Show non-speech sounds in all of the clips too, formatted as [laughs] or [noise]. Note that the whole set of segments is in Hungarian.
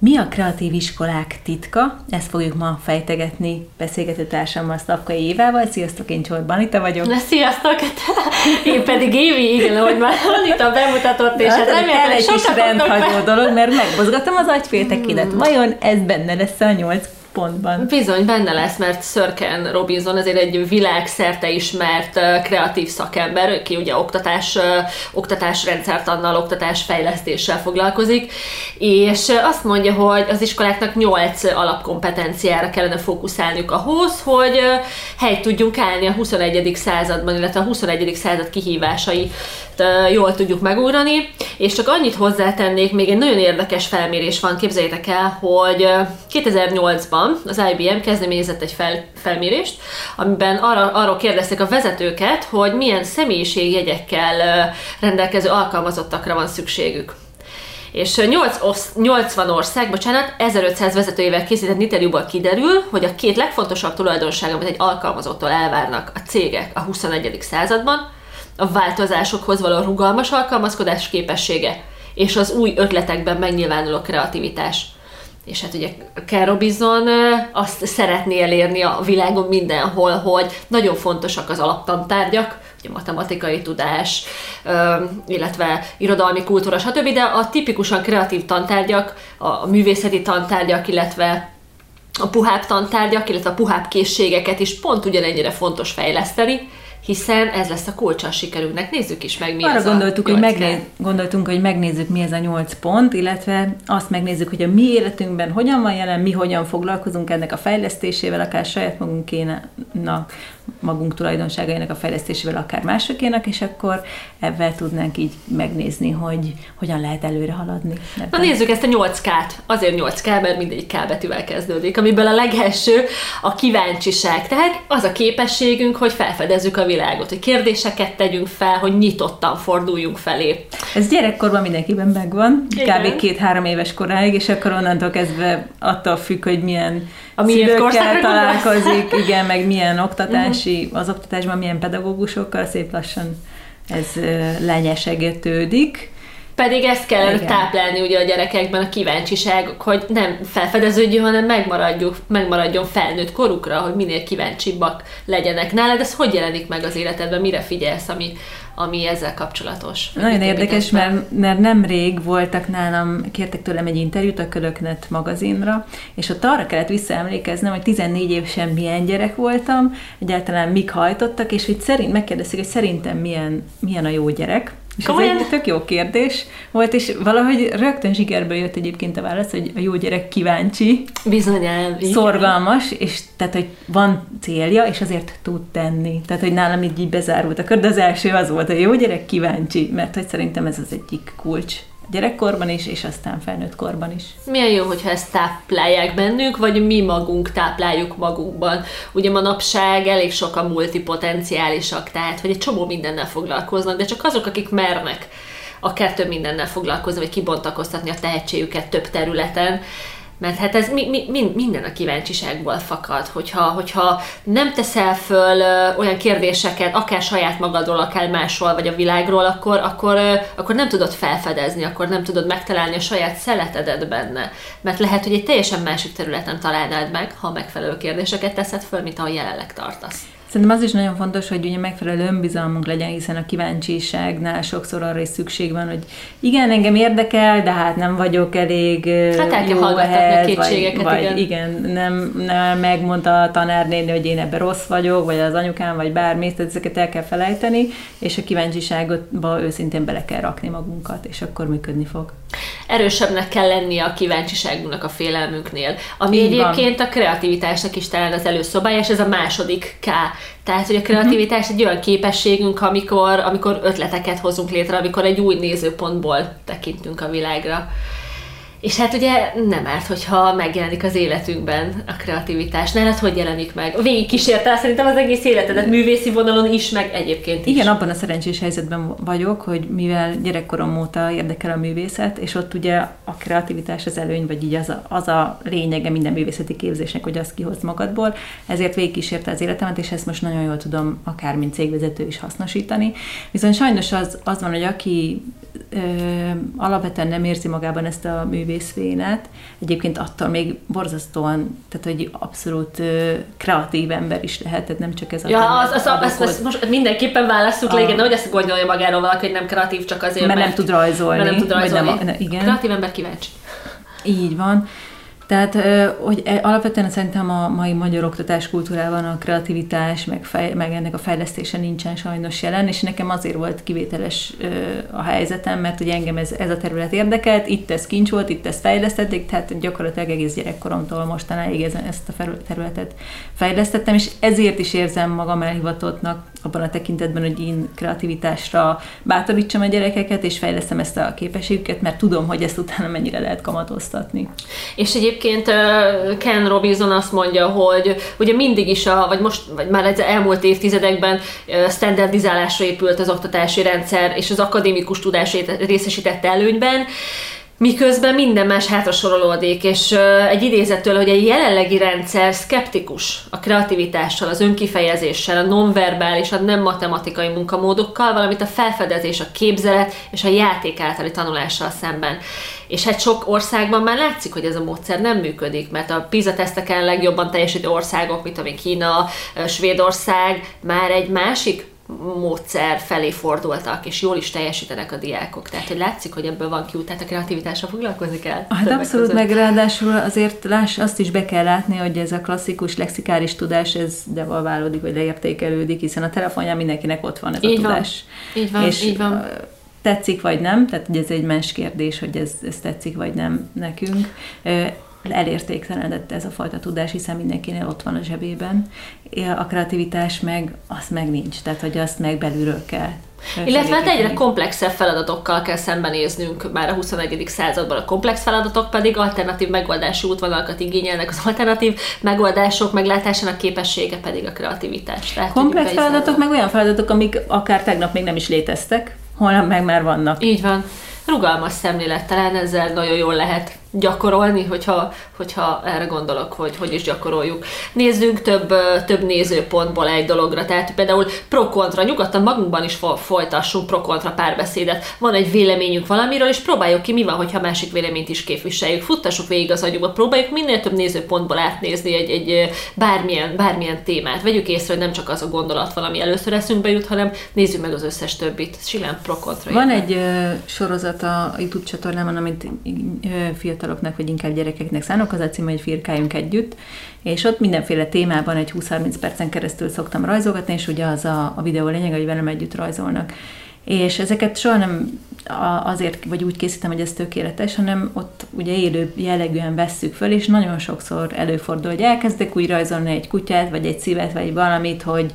Mi a kreatív iskolák titka? Ezt fogjuk ma fejtegetni beszélgető társammal, Szlavkai Évával. Sziasztok, én Csort Banita vagyok. Na, sziasztok! [laughs] Én pedig Évi, igen, ahogy már Anita bemutatott, és hát remélem, hogy sokat rendhagyó dolog, mert megmozgattam az agyféltekédet. Hmm. Vajon ez benne lesz a nyolc pontban. Bizony, benne lesz, mert Sörken Robinson azért egy világszerte ismert kreatív szakember, aki ugye oktatás, oktatásrendszertannal, oktatásfejlesztéssel foglalkozik, és azt mondja, hogy az iskoláknak nyolc alapkompetenciára kellene fókuszálniuk ahhoz, hogy helyt tudjunk állni a 21. században, illetve a 21. század kihívásai jól tudjuk megúrani, és csak annyit hozzátennék, még egy nagyon érdekes felmérés van, képzeljétek el, hogy 2008-ban az IBM kezdeményezett egy fel, felmérést, amiben arra, arról kérdezték a vezetőket, hogy milyen személyiségjegyekkel rendelkező alkalmazottakra van szükségük. És 8, 80 ország, bocsánat, 1500 vezetőjével készített interjúból kiderül, hogy a két legfontosabb tulajdonság, amit egy alkalmazottól elvárnak a cégek a 21. században, a változásokhoz való rugalmas alkalmazkodás képessége, és az új ötletekben megnyilvánuló kreativitás. És hát ugye Ken Robinson azt szeretné elérni a világon mindenhol, hogy nagyon fontosak az alaptantárgyak, ugye matematikai tudás, illetve irodalmi kultúra, stb., de a tipikusan kreatív tantárgyak, a művészeti tantárgyak, illetve a puhább tantárgyak, illetve a puhább készségeket is pont ugyanennyire fontos fejleszteni, hiszen ez lesz a kulcsa a sikerünknek. Nézzük is meg, mi Arra ez gondoltuk, a hogy megnéz, gondoltunk, hogy megnézzük, mi ez a nyolc pont, illetve azt megnézzük, hogy a mi életünkben hogyan van jelen, mi hogyan foglalkozunk ennek a fejlesztésével, akár saját magunkénak, magunk tulajdonságainak a fejlesztésével, akár másokénak, és akkor ebben tudnánk így megnézni, hogy hogyan lehet előre haladni. Ebben. Na nézzük ezt a 8K-t. Azért 8K, mert mindegyik K betűvel kezdődik, amiből a legelső a kíváncsiság. Tehát az a képességünk, hogy felfedezzük a világot, hogy kérdéseket tegyünk fel, hogy nyitottan forduljunk felé. Ez gyerekkorban mindenkiben megvan, Igen. kb. két-három éves koráig, és akkor onnantól kezdve attól függ, hogy milyen a szülőkkel találkozik, igen, meg milyen oktatási, uh-huh. az oktatásban milyen pedagógusokkal szép lassan ez lenyesegetődik. Pedig ezt kell Igen. táplálni ugye a gyerekekben a kíváncsiság, hogy nem felfedeződjön, hanem megmaradjuk, megmaradjon felnőtt korukra, hogy minél kíváncsibbak legyenek. Nálad ez hogy jelenik meg az életedben, mire figyelsz, ami, ami ezzel kapcsolatos? Nagyon érdekes, mert, mert nemrég voltak nálam, kértek tőlem egy interjút a Kölöknet magazinra, és ott arra kellett visszaemlékeznem, hogy 14 évesen milyen gyerek voltam, egyáltalán mik hajtottak, és hogy szerint, megkérdezték, hogy szerintem milyen, milyen a jó gyerek, és Komolyan? ez egy tök jó kérdés volt, és valahogy rögtön zsigerből jött egyébként a válasz, hogy a jó gyerek kíváncsi, Bizonyán, szorgalmas, és tehát, hogy van célja, és azért tud tenni. Tehát, hogy nálam így, így bezárult a kör, de az első az volt, hogy a jó gyerek kíváncsi, mert hogy szerintem ez az egyik kulcs gyerekkorban is, és aztán felnőtt korban is. Milyen jó, hogyha ezt táplálják bennünk, vagy mi magunk tápláljuk magunkban. Ugye manapság elég sok a multipotenciálisak, tehát hogy egy csomó mindennel foglalkoznak, de csak azok, akik mernek akár több mindennel foglalkozni, vagy kibontakoztatni a tehetségüket több területen, mert hát ez mi, mi, minden a kíváncsiságból fakad, hogyha, hogyha nem teszel föl olyan kérdéseket, akár saját magadról, akár másról, vagy a világról, akkor, akkor, akkor nem tudod felfedezni, akkor nem tudod megtalálni a saját szeletedet benne. Mert lehet, hogy egy teljesen másik területen találnád meg, ha megfelelő kérdéseket teszed föl, mint ahol jelenleg tartasz. Szerintem az is nagyon fontos, hogy ugye megfelelő önbizalmunk legyen, hiszen a kíváncsiságnál sokszor arra is szükség van, hogy igen, engem érdekel, de hát nem vagyok elég hát el jó ehhez, vagy, vagy igen. igen, nem, nem megmondta a tanárnéni, hogy én ebben rossz vagyok, vagy az anyukám, vagy bármi, tehát ezeket el kell felejteni, és a kíváncsiságba őszintén bele kell rakni magunkat, és akkor működni fog. Erősebbnek kell lennie a kíváncsiságunknak a félelmünknél, ami Így egyébként van. a kreativitásnak is talán az előszobája, és ez a második K tehát, hogy a kreativitás uh-huh. egy olyan képességünk, amikor, amikor ötleteket hozunk létre, amikor egy új nézőpontból tekintünk a világra. És hát ugye nem árt, hogyha megjelenik az életünkben a kreativitás. Nálad hogy jelenik meg? Végig kísérte szerintem az egész életedet művészi vonalon is, meg egyébként is. Igen, abban a szerencsés helyzetben vagyok, hogy mivel gyerekkorom óta érdekel a művészet, és ott ugye a kreativitás az előny, vagy így az a, az a lényege minden művészeti képzésnek, hogy azt kihoz magadból, ezért végig kísérte az életemet, és ezt most nagyon jól tudom akár mint cégvezető is hasznosítani. Viszont sajnos az, az van, hogy aki ö, alapvetően nem érzi magában ezt a művészvénet. Egyébként attól még borzasztóan, tehát hogy abszolút ö, kreatív ember is lehet, tehát nem csak ez a... Ja, az, az, az, az, most mindenképpen választjuk le, igen, hogy ezt gondolja magáról valaki, hogy nem kreatív, csak azért, mert, mert nem tud rajzolni. Mert nem tud rajzolni. Nem, igen. Kreatív ember kíváncsi. Így van. Tehát, hogy e, alapvetően szerintem a mai magyar oktatás kultúrában a kreativitás, meg, fej, meg ennek a fejlesztése nincsen sajnos jelen, és nekem azért volt kivételes a helyzetem, mert ugye engem ez, ez a terület érdekelt, itt ez kincs volt, itt ezt fejlesztették, tehát gyakorlatilag egész gyerekkoromtól mostanáig ezt a területet fejlesztettem, és ezért is érzem magam elhivatottnak abban a tekintetben, hogy én kreativitásra bátorítsam a gyerekeket, és fejlesztem ezt a képességüket, mert tudom, hogy ezt utána mennyire lehet kamatoztatni. És egyébként Ken Robinson azt mondja, hogy ugye mindig is, a, vagy most, vagy már az elmúlt évtizedekben standardizálásra épült az oktatási rendszer, és az akadémikus tudásét részesítette előnyben, Miközben minden más hátra sorolódik, és egy idézettől, hogy a jelenlegi rendszer szkeptikus a kreativitással, az önkifejezéssel, a nonverbális, a nem matematikai munkamódokkal, valamint a felfedezés, a képzelet és a játék általi tanulással szemben. És hát sok országban már látszik, hogy ez a módszer nem működik, mert a PISA teszteken legjobban teljesítő országok, mint amik Kína, Svédország, már egy másik módszer felé fordultak, és jól is teljesítenek a diákok. Tehát, hogy látszik, hogy ebből van kiút, tehát a kreativitásra foglalkozni kell. Hát abszolút, között. meg ráadásul azért láss, azt is be kell látni, hogy ez a klasszikus lexikális tudás, ez devalválódik, vagy leértékelődik, hiszen a telefonján mindenkinek ott van ez így a van. tudás. Így van, és így van. Tetszik vagy nem, tehát hogy ez egy más kérdés, hogy ez, ez tetszik vagy nem nekünk elértéktelenedett ez a fajta tudás, hiszen mindenkinél ott van a zsebében. A kreativitás meg, az meg nincs, tehát hogy azt meg belülről kell illetve hát egyre komplexebb feladatokkal kell szembenéznünk már a 21. században. A komplex feladatok pedig alternatív megoldási útvonalakat igényelnek, az alternatív megoldások meglátásának képessége pedig a kreativitás. Tehát, komplex feladatok meg olyan feladatok, amik akár tegnap még nem is léteztek, holnap meg már vannak. Így van. Rugalmas szemlélet, talán ezzel nagyon jól lehet gyakorolni, hogyha, hogyha erre gondolok, hogy hogy is gyakoroljuk. Nézzünk több, több nézőpontból egy dologra, tehát például pro-kontra, nyugodtan magunkban is folytassunk pro-kontra párbeszédet. Van egy véleményünk valamiről, és próbáljuk ki, mi van, hogyha másik véleményt is képviseljük. Futtassuk végig az agyunkba, próbáljuk minél több nézőpontból átnézni egy, egy bármilyen, bármilyen témát. Vegyük észre, hogy nem csak az a gondolat valami először eszünkbe jut, hanem nézzük meg az összes többit. Simán pro-kontra. Van egy uh, sorozat a YouTube csatornámon, amit uh, fiataloknak, vagy inkább gyerekeknek szánok, az a cím, hogy Firkáljunk együtt, és ott mindenféle témában egy 20-30 percen keresztül szoktam rajzolgatni, és ugye az a, a videó lényeg, hogy velem együtt rajzolnak. És ezeket soha nem azért, vagy úgy készítem, hogy ez tökéletes, hanem ott ugye élő jellegűen vesszük föl, és nagyon sokszor előfordul, hogy elkezdek úgy rajzolni egy kutyát, vagy egy szívet, vagy valamit, hogy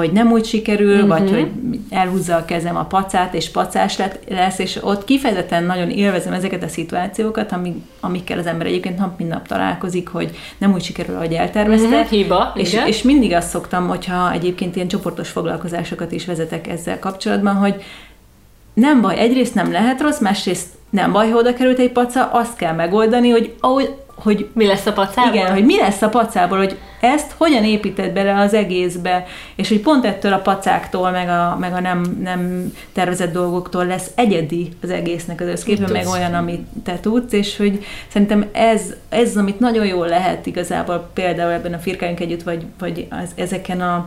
hogy nem úgy sikerül, uh-huh. vagy hogy elhúzza a kezem a pacát, és pacás lesz, és ott kifejezetten nagyon élvezem ezeket a szituációkat, amik, amikkel az ember egyébként nap mint nap találkozik, hogy nem úgy sikerül, ahogy eltervezte. Uh-huh. Hiba, és, igen. és mindig azt szoktam, hogyha egyébként ilyen csoportos foglalkozásokat is vezetek ezzel kapcsolatban, hogy nem baj, egyrészt nem lehet rossz, másrészt nem baj, ha oda került egy paca, azt kell megoldani, hogy ahogy hogy mi lesz a pacából? Igen, hogy mi lesz a pacából, hogy ezt hogyan építed bele az egészbe, és hogy pont ettől a pacáktól, meg a, meg a nem, nem tervezett dolgoktól lesz egyedi az egésznek az összképe, meg olyan, amit te tudsz, és hogy szerintem ez, ez amit nagyon jól lehet igazából például ebben a firkáink együtt, vagy, vagy az, ezeken a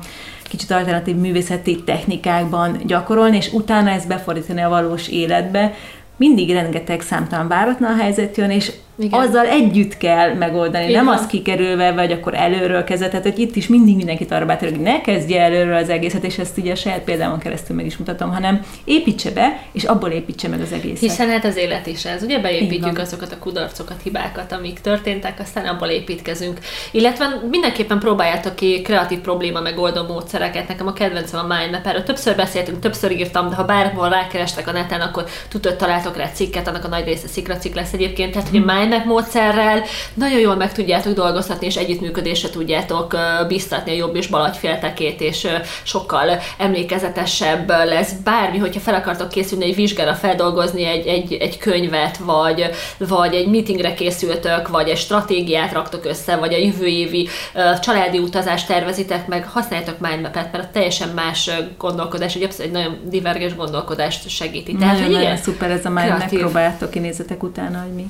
kicsit alternatív művészeti technikákban gyakorolni, és utána ezt befordítani a valós életbe, mindig rengeteg számtalan váratlan helyzet jön, és igen. azzal együtt kell megoldani, Igen. nem az kikerülve, vagy akkor előről kezdett, tehát hogy itt is mindig mindenkit arra bátor, hogy ne kezdje előről az egészet, és ezt ugye a saját példámon keresztül meg is mutatom, hanem építse be, és abból építse meg az egészet. Hiszen hát az élet is ez, ugye beépítjük azokat a kudarcokat, hibákat, amik történtek, aztán abból építkezünk. Illetve mindenképpen próbáljátok ki kreatív probléma megoldó módszereket. Nekem a kedvencem a Mindmap, erről többször beszéltünk, többször írtam, de ha bárhol rákerestek a neten, akkor tudod, találtok rá cikket, annak a nagy része szikracik lesz egyébként. Tehát, hogy mindmap módszerrel. Nagyon jól meg tudjátok dolgoztatni, és együttműködésre tudjátok biztatni a jobb és bal agyféltekét, és sokkal emlékezetesebb lesz. Bármi, hogyha fel akartok készülni egy vizsgára, feldolgozni egy, egy, egy könyvet, vagy, vagy egy meetingre készültök, vagy egy stratégiát raktok össze, vagy a jövő évi családi utazást tervezitek meg, használjátok mindmap-et, mert teljesen más gondolkodás, egy egy nagyon divergens gondolkodást segíti. Tehát, nagyon, hogy nagyon szuper ez a mindmap, megpróbáltok kinézetek utána, hogy mi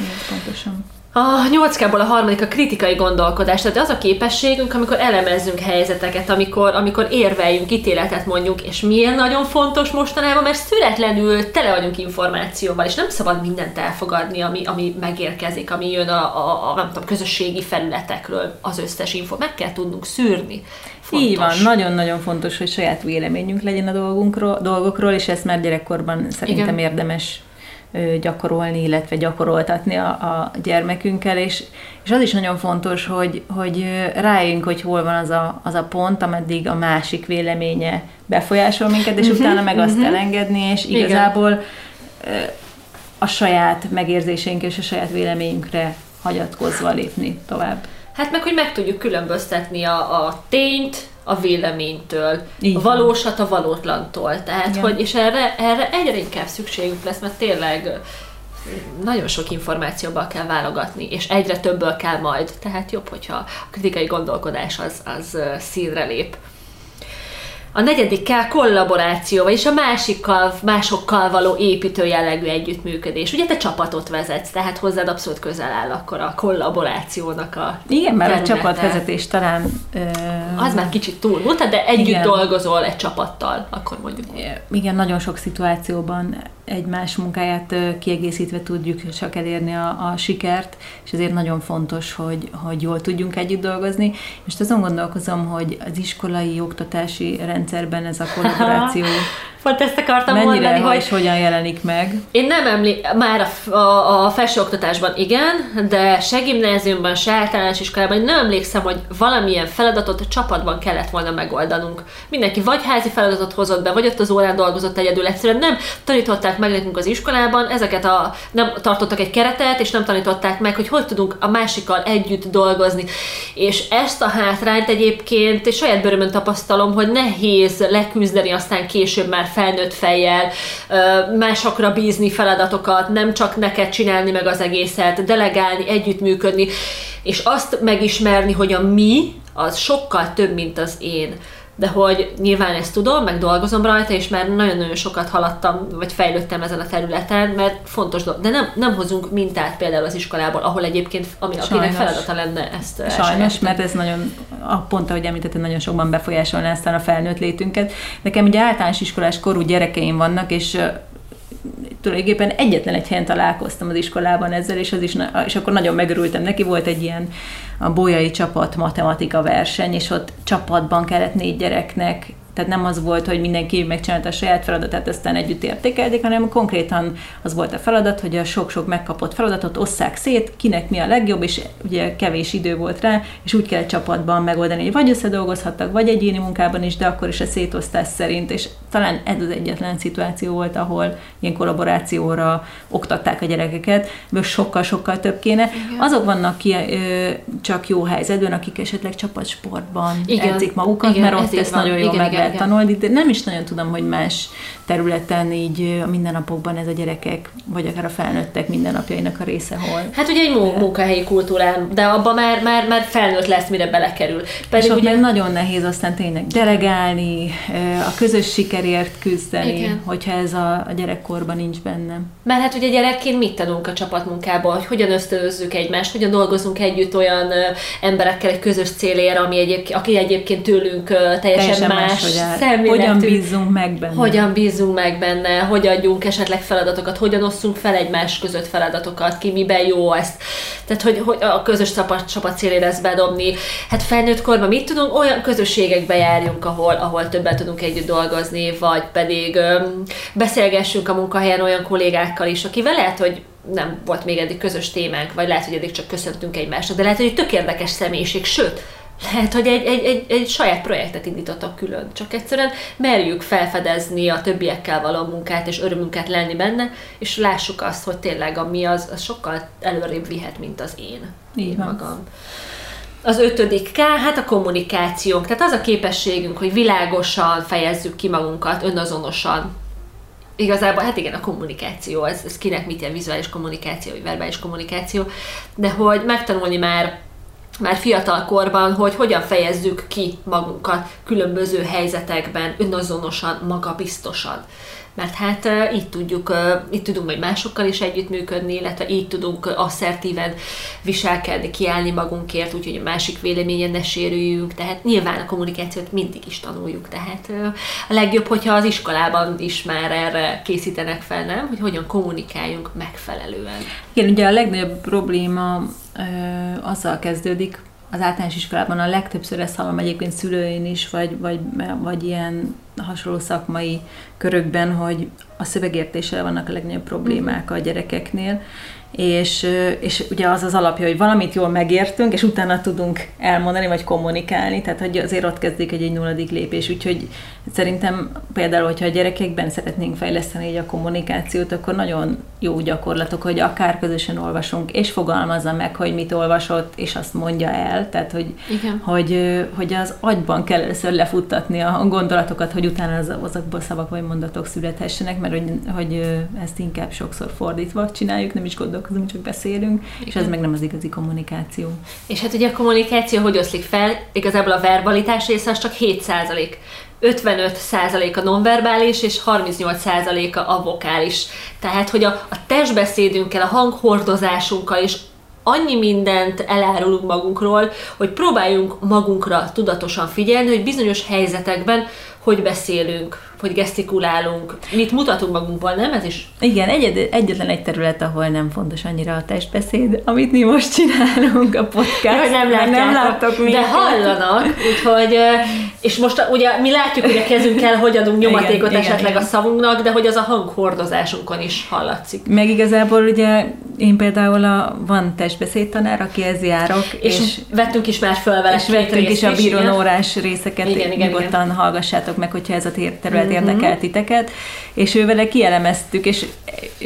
ez pontosan. A nyolckából a harmadik a kritikai gondolkodás, tehát az a képességünk, amikor elemezzünk helyzeteket, amikor, amikor érveljünk, ítéletet mondjuk, és miért nagyon fontos mostanában, mert születlenül tele vagyunk információval, és nem szabad mindent elfogadni, ami, ami megérkezik, ami jön a, a, a nem tudom, közösségi felületekről, az összes info. Meg kell tudnunk szűrni. Fontos. Így van, nagyon-nagyon fontos, hogy saját véleményünk legyen a dolgunkról, dolgokról, és ezt már gyerekkorban szerintem Igen. érdemes gyakorolni, illetve gyakoroltatni a, a gyermekünkkel, és, és az is nagyon fontos, hogy, hogy rájönk, hogy hol van az a, az a pont, ameddig a másik véleménye befolyásol minket, és uh-huh, utána meg uh-huh. azt mhm. elengedni, és igazából Igen. a saját megérzéseink és a saját véleményünkre hagyatkozva lépni tovább. Hát meg, hogy meg tudjuk különböztetni a, a tényt, a véleménytől, Igen. a valósat a valótlantól. Tehát, Igen. hogy, és erre, erre egyre inkább szükségünk lesz, mert tényleg nagyon sok információból kell válogatni, és egyre többből kell majd. Tehát jobb, hogyha a kritikai gondolkodás az, az színre lép. A negyedikkel kollaboráció, vagyis a másikkal, másokkal való építő jellegű együttműködés. Ugye te csapatot vezetsz, tehát hozzád abszolút közel áll akkor a kollaborációnak a Igen, mert területe. a csapatvezetés talán... Ö... Az már kicsit túl múlt, de együtt Igen. dolgozol egy csapattal, akkor mondjuk. Igen, nagyon sok szituációban egymás munkáját kiegészítve tudjuk csak elérni a, a sikert, és ezért nagyon fontos, hogy, hogy jól tudjunk együtt dolgozni. Most azon gondolkozom, hogy az iskolai oktatási rendszerben ez a [laughs] kollaboráció Pont ezt akartam Mennyire, mondani, hogy... és hogyan jelenik meg? Én nem emlékszem, már a, a, a felsőoktatásban igen, de se gimnáziumban, se általános iskolában nem emlékszem, hogy valamilyen feladatot a csapatban kellett volna megoldanunk. Mindenki vagy házi feladatot hozott be, vagy ott az órán dolgozott egyedül. Egyszerűen nem tanították meg nekünk az iskolában, ezeket a, nem tartottak egy keretet, és nem tanították meg, hogy hogy tudunk a másikkal együtt dolgozni. És ezt a hátrányt egyébként és saját bőrömön tapasztalom, hogy nehéz leküzdeni aztán később már felnőtt fejjel, másokra bízni feladatokat, nem csak neked csinálni meg az egészet, delegálni, együttműködni, és azt megismerni, hogy a mi, az sokkal több, mint az én de hogy nyilván ezt tudom, meg dolgozom rajta, és már nagyon-nagyon sokat haladtam, vagy fejlődtem ezen a területen, mert fontos dolog. De nem, nem hozunk mintát például az iskolából, ahol egyébként, ami akinek feladata lenne ezt Sajnos, mert ez nagyon, a pont ahogy említettem, nagyon sokban befolyásolná aztán a felnőtt létünket. Nekem ugye általános iskolás korú gyerekeim vannak, és tulajdonképpen egyetlen egy helyen találkoztam az iskolában ezzel, és, az is, és akkor nagyon megörültem neki, volt egy ilyen a bolyai csapat matematika verseny, és ott csapatban kellett négy gyereknek tehát nem az volt, hogy mindenki megcsinálta a saját feladatát, aztán együtt értékelték, hanem konkrétan az volt a feladat, hogy a sok-sok megkapott feladatot osszák szét, kinek mi a legjobb, és ugye kevés idő volt rá, és úgy kell csapatban megoldani, hogy vagy összedolgozhattak, vagy egyéni munkában is, de akkor is a szétosztás szerint, és talán ez az egyetlen szituáció volt, ahol ilyen kollaborációra oktatták a gyerekeket, mert sokkal-sokkal több kéne. Igen. Azok vannak ki, ö, csak jó helyzetben, akik esetleg csapatsportban Igen. edzik magukat, Igen, mert ott ez ezt van. nagyon jól meg lehet igen. Tanulni, de nem is nagyon tudom, hogy más területen így a mindennapokban ez a gyerekek, vagy akár a felnőttek mindennapjainak a része hol. Hát ugye egy munkahelyi kultúrán, de abban már, már, már felnőtt lesz, mire belekerül. Pedig És ugye... meg nagyon nehéz aztán tényleg delegálni, a közös sikerért küzdeni, Igen. hogyha ez a, a gyerekkorban nincs benne. Mert hát ugye gyerekként mit tanulunk a csapatmunkából, hogy hogyan ösztönözzük egymást, hogyan dolgozunk együtt olyan emberekkel egy közös célért, ami egyébként, aki egyébként tőlünk teljesen, teljesen más, más Hogyan bízzunk meg benne. Hogyan bízzunk meg benne, hogy adjunk esetleg feladatokat, hogyan osszunk fel egymás között feladatokat, ki miben jó ezt. Tehát, hogy, hogy a közös csapat, csapat célére ezt bedobni. Hát felnőtt korban mit tudunk? Olyan közösségekbe járjunk, ahol, ahol többet tudunk együtt dolgozni, vagy pedig öm, beszélgessünk a munkahelyen olyan kollégákkal is, akivel lehet, hogy nem volt még eddig közös témánk, vagy lehet, hogy eddig csak köszöntünk egymásnak, de lehet, hogy egy tök érdekes személyiség, sőt, lehet, hogy egy, egy, egy, egy saját projektet indítottak külön, csak egyszerűen merjük felfedezni a többiekkel való munkát, és örömünket lenni benne, és lássuk azt, hogy tényleg ami az, az sokkal előrébb vihet, mint az én. Így van. magam. Az ötödik K, hát a kommunikációnk. Tehát az a képességünk, hogy világosan fejezzük ki magunkat, önazonosan. Igazából, hát igen, a kommunikáció, ez, ez kinek mit jelent, vizuális kommunikáció, vagy verbális kommunikáció, de hogy megtanulni már már fiatal korban, hogy hogyan fejezzük ki magunkat különböző helyzetekben, önazonosan, magabiztosan. Mert hát így tudjuk, így tudunk majd másokkal is együttműködni, illetve így tudunk asszertíven viselkedni, kiállni magunkért, úgyhogy a másik véleményen ne sérüljünk. Tehát nyilván a kommunikációt mindig is tanuljuk. Tehát a legjobb, hogyha az iskolában is már erre készítenek fel, nem? Hogy hogyan kommunikáljunk megfelelően. Igen, ugye a legnagyobb probléma azzal kezdődik, az általános iskolában. A legtöbbször ezt hallom egyébként szülőin is, vagy, vagy, vagy ilyen hasonló szakmai körökben, hogy a szövegértéssel vannak a legnagyobb problémák a gyerekeknél, és, és ugye az az alapja, hogy valamit jól megértünk, és utána tudunk elmondani, vagy kommunikálni, tehát hogy azért ott kezdik egy, egy nulladik lépés, úgyhogy szerintem például, hogyha a gyerekekben szeretnénk fejleszteni így a kommunikációt, akkor nagyon jó gyakorlatok, hogy akár közösen olvasunk, és fogalmazza meg, hogy mit olvasott, és azt mondja el, tehát hogy, Igen. hogy, hogy az agyban kell először lefuttatni a gondolatokat, hogy utána az, azokból szavak vagy mondatok születhessenek, mert hogy, hogy ezt inkább sokszor fordítva csináljuk, nem is gondolkozunk, csak beszélünk, és ez meg nem az igazi kommunikáció. És hát ugye a kommunikáció hogy oszlik fel? Igazából a verbalitás része az csak 7% 55% a nonverbális, és 38% a vokális. Tehát, hogy a, a testbeszédünkkel, a hanghordozásunkkal is annyi mindent elárulunk magunkról, hogy próbáljunk magunkra tudatosan figyelni, hogy bizonyos helyzetekben hogy beszélünk, hogy gesztikulálunk, mit mutatunk magunkból, nem? Ez is? Igen, egyed, egyetlen egy terület, ahol nem fontos annyira a testbeszéd, amit mi most csinálunk a podcast. Ja, nem, látjátok, nem láttok minket. De hallanak, úgyhogy, és most ugye mi látjuk, hogy a kezünkkel hogy adunk nyomatékot igen, esetleg igen, a szavunknak, de hogy az a hanghordozásunkon is hallatszik. Meg igazából ugye én például a, van testbeszédtanár, aki ez járok. És, és vettünk is már föl vele. És vettünk is a bírónórás részeket, igen, igen, nyugodtan igen. hallgassátok meg, hogyha ez a terület érdekel titeket, és ővele kielemeztük, és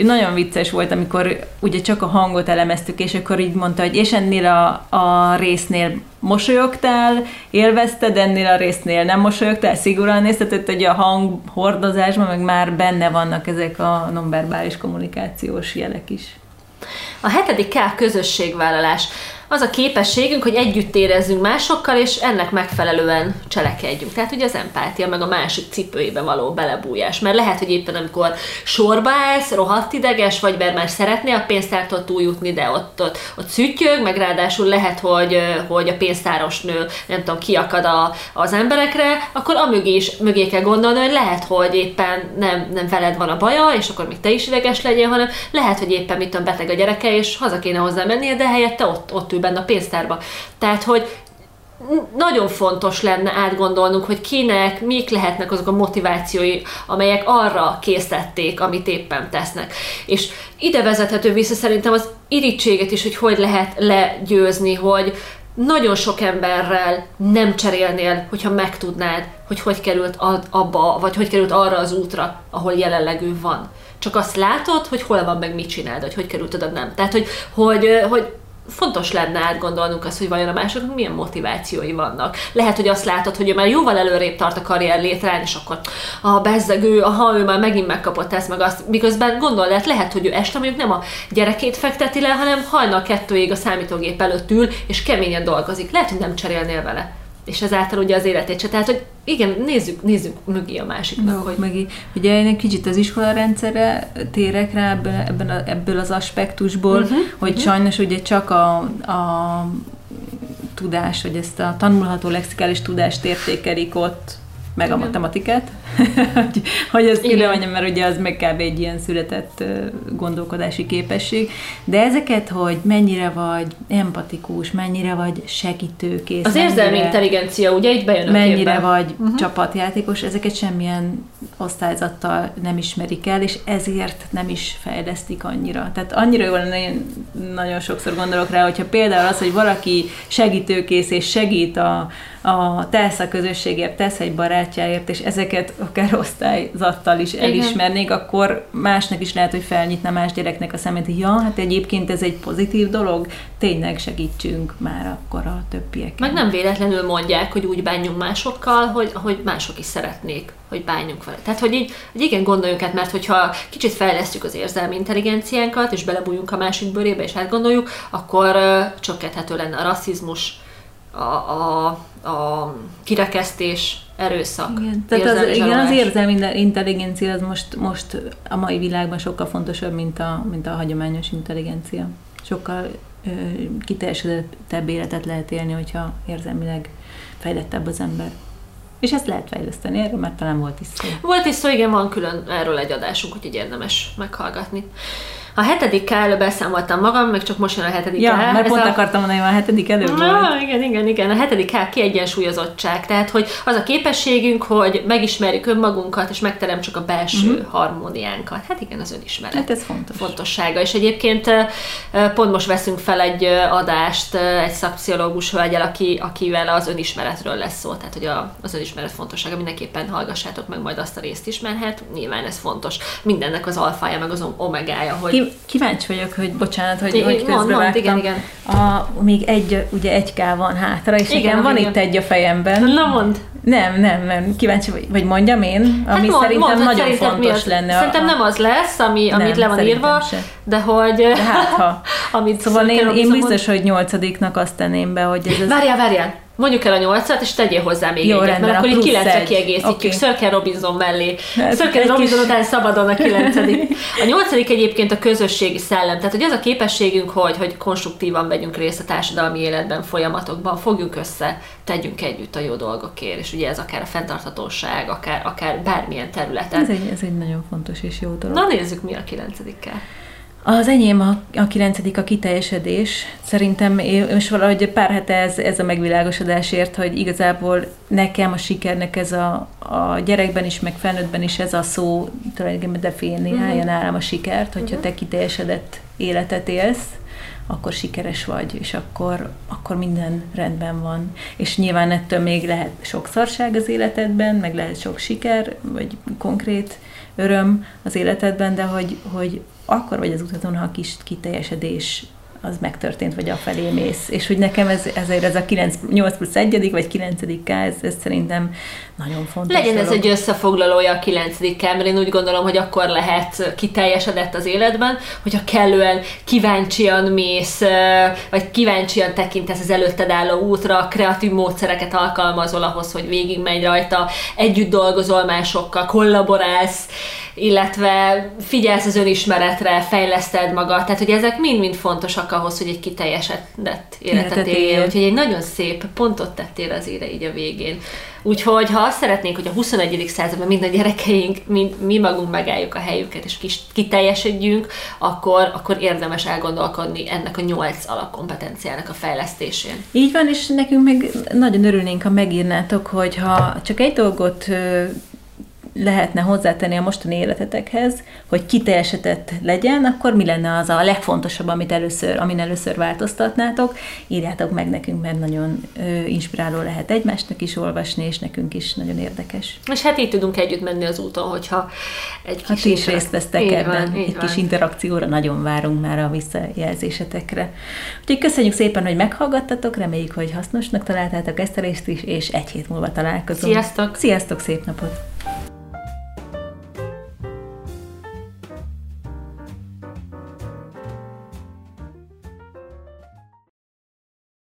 nagyon vicces volt, amikor ugye csak a hangot elemeztük, és akkor így mondta, hogy és ennél a, a résznél mosolyogtál, élvezted, ennél a résznél nem mosolyogtál, szigorúan nézted, hogy a hang hordozásban meg már benne vannak ezek a nonverbális kommunikációs jelek is. A hetedik K közösségvállalás az a képességünk, hogy együtt érezzünk másokkal, és ennek megfelelően cselekedjünk. Tehát ugye az empátia, meg a másik cipőjébe való belebújás. Mert lehet, hogy éppen amikor sorba állsz, rohadt ideges, vagy mert már szeretnél a pénztártól túljutni, de ott, ott, ott szüttyög, meg ráadásul lehet, hogy, hogy a pénztáros nő, nem tudom, kiakad a, az emberekre, akkor amögé is mögé kell gondolni, hogy lehet, hogy éppen nem, nem veled van a baja, és akkor még te is ideges legyél, hanem lehet, hogy éppen mit tudom, beteg a gyereke, és haza kéne hozzá mennie, de helyette ott, ott ül benne a pénztárba. Tehát, hogy nagyon fontos lenne átgondolnunk, hogy kinek, mik lehetnek azok a motivációi, amelyek arra készítették, amit éppen tesznek. És ide vezethető vissza szerintem az irítséget is, hogy hogy lehet legyőzni, hogy nagyon sok emberrel nem cserélnél, hogyha megtudnád, hogy hogy került abba, vagy hogy került arra az útra, ahol jelenleg ő van. Csak azt látod, hogy hol van, meg mit csinálod, hogy hogy került oda, nem. Tehát, hogy, hogy, hogy fontos lenne átgondolnunk azt, hogy vajon a másoknak milyen motivációi vannak. Lehet, hogy azt látod, hogy ő már jóval előrébb tart a karrier létrán, és akkor a bezzegő, aha, ő már megint megkapott ezt, meg azt. Miközben gondol, lehet, lehet, hogy ő este mondjuk nem a gyerekét fekteti le, hanem hajnal kettőig a számítógép előtt ül, és keményen dolgozik. Lehet, hogy nem cserélnél vele és ezáltal ugye az életét se. Tehát, hogy igen, nézzük, nézzük mögé a másiknak. No, hogy... Mögé. Ugye én egy kicsit az iskola rendszerre térek rá ebből, ebben a, ebből az aspektusból, uh-huh, hogy uh-huh. sajnos ugye csak a, a tudás, vagy ezt a tanulható lexikális tudást értékelik ott, meg a matematikát. Hogy, hogy ez mondjam, mert ugye az meg kb. egy ilyen született gondolkodási képesség, de ezeket, hogy mennyire vagy empatikus, mennyire vagy segítőkész. Az érzelmi intelligencia, ugye itt bejön a Mennyire képbe. vagy uh-huh. csapatjátékos, ezeket semmilyen osztályzattal nem ismerik el, és ezért nem is fejlesztik annyira. Tehát annyira jól lenne, én nagyon sokszor gondolok rá, hogyha például az, hogy valaki segítőkész és segít a, a tesz a közösségért, tesz egy barátjáért, és ezeket akár osztályzattal is elismernék, Igen. akkor másnak is lehet, hogy felnyitna más gyereknek a szemét, hogy ja, hát egyébként ez egy pozitív dolog, tényleg segítsünk már akkor a többiek. Meg nem véletlenül mondják, hogy úgy bánjunk másokkal, hogy, hogy mások is szeretnék, hogy bánjunk vele. Tehát, hogy így, hogy igen, gondoljunk át, mert hogyha kicsit fejlesztjük az érzelmi intelligenciánkat, és belebújunk a másik bőrébe, és átgondoljuk, akkor uh, csökkenthető lenne a rasszizmus, a, a, a kirekesztés, erőszak. Igen, tehát az, igen, az érzelmi intelligencia az most, most a mai világban sokkal fontosabb, mint a, mint a hagyományos intelligencia. Sokkal ö, kiteljesedettebb életet lehet élni, hogyha érzelmileg fejlettebb az ember. És ezt lehet fejleszteni, erről már talán volt is szó. Volt is szó, igen, van külön erről egy adásunk, úgyhogy érdemes meghallgatni. A hetedik K beszámoltam magam, meg csak most jön a hetedik ja, K. mert pont a... akartam mondani, hogy a hetedik Na, volt. Igen, igen, igen. A hetedik K kiegyensúlyozottság. Tehát, hogy az a képességünk, hogy megismerjük önmagunkat, és megteremtsük a belső uh-huh. harmóniánkat. Hát igen, az önismeret. Hát ez fontos. Fontossága. És egyébként pont most veszünk fel egy adást egy szakpszichológus hölgyel, aki, akivel az önismeretről lesz szó. Tehát, hogy a, az önismeret fontossága. Mindenképpen hallgassátok meg majd azt a részt is, mert hát nyilván ez fontos. Mindennek az alfája, meg az omegája, hogy kíváncsi vagyok, hogy bocsánat, hogy, hogy közbevágtam. Igen, igen. A, még egy, ugye egy K van hátra, és igen, igen van igen. itt egy a fejemben. Na mond. Nem, nem, nem. Kíváncsi vagy, vagy mondjam én, ami hát mond, szerintem mond, nagyon szerintem fontos lenne. Szerintem nem az lesz, ami, amit nem, le van írva, se. de hogy... De hát ha. [laughs] amit szóval én, én biztos, hogy nyolcadiknak azt tenném be, hogy ez... Várjál, várjál! Mondjuk el a nyolcat, és tegyél hozzá még Jó, egyet, rendben, mert akkor így kilencre kiegészítjük, okay. Sörken Robinson mellé. Sörken Robinson kis... után szabadon a kilencedik. [laughs] A nyolcadik egyébként a közösségi szellem, tehát hogy az a képességünk, hogy, hogy konstruktívan vegyünk részt a társadalmi életben, folyamatokban, fogjuk össze, tegyünk együtt a jó dolgokért, és ugye ez akár a fenntarthatóság, akár, akár bármilyen területen. Ez egy, ez egy nagyon fontos és jó dolog. Na nézzük, mi a kilencedikkel. Az enyém a, a kilencedik a kiteljesedés. Szerintem most valahogy pár hete ez, ez a megvilágosodásért, hogy igazából nekem a sikernek ez a, a gyerekben is, meg felnőttben is ez a szó tulajdonképpen definiálja uh-huh. nálam a sikert, hogyha uh-huh. te kiteljesedett életet élsz, akkor sikeres vagy, és akkor, akkor minden rendben van. És nyilván ettől még lehet sok szarság az életedben, meg lehet sok siker, vagy konkrét öröm az életedben, de hogy, hogy akkor vagy az utaton, ha a kis kiteljesedés az megtörtént, vagy afelé mész. És hogy nekem ez, ezért ez a 9, 8 plusz 1 vagy 9 K, ez, ez szerintem nagyon fontos. Legyen dolog. ez egy összefoglalója a 9 K, mert én úgy gondolom, hogy akkor lehet kiteljesedett az életben, hogyha kellően kíváncsian mész, vagy kíváncsian tekintesz az előtted álló útra, kreatív módszereket alkalmazol ahhoz, hogy végigmegy rajta, együtt dolgozol másokkal, kollaborálsz, illetve figyelsz az önismeretre, fejleszted magad, tehát hogy ezek mind-mind fontosak ahhoz, hogy egy kiteljesedett életet élj. Úgyhogy egy nagyon szép pontot tettél az ére így a végén. Úgyhogy ha azt szeretnénk, hogy a 21. században mind a gyerekeink, mind, mi magunk megálljuk a helyüket, és kis, kiteljesedjünk, akkor, akkor érdemes elgondolkodni ennek a nyolc alapkompetenciának a fejlesztésén. Így van, és nekünk meg nagyon örülnénk, ha megírnátok, hogy ha csak egy dolgot lehetne hozzátenni a mostani életetekhez, hogy kiteljesedett legyen, akkor mi lenne az a legfontosabb, amit először, amin először változtatnátok? Írjátok meg nekünk, mert nagyon ö, inspiráló lehet egymásnak is olvasni, és nekünk is nagyon érdekes. És hát így tudunk együtt menni az úton, hogyha egy kis... Ha is részt vesztek így ebben, van, egy van. kis interakcióra nagyon várunk már a visszajelzésetekre. Úgyhogy köszönjük szépen, hogy meghallgattatok, reméljük, hogy hasznosnak találtátok ezt a részt is, és egy hét múlva találkozunk. Sziasztok! Sziasztok, szép napot!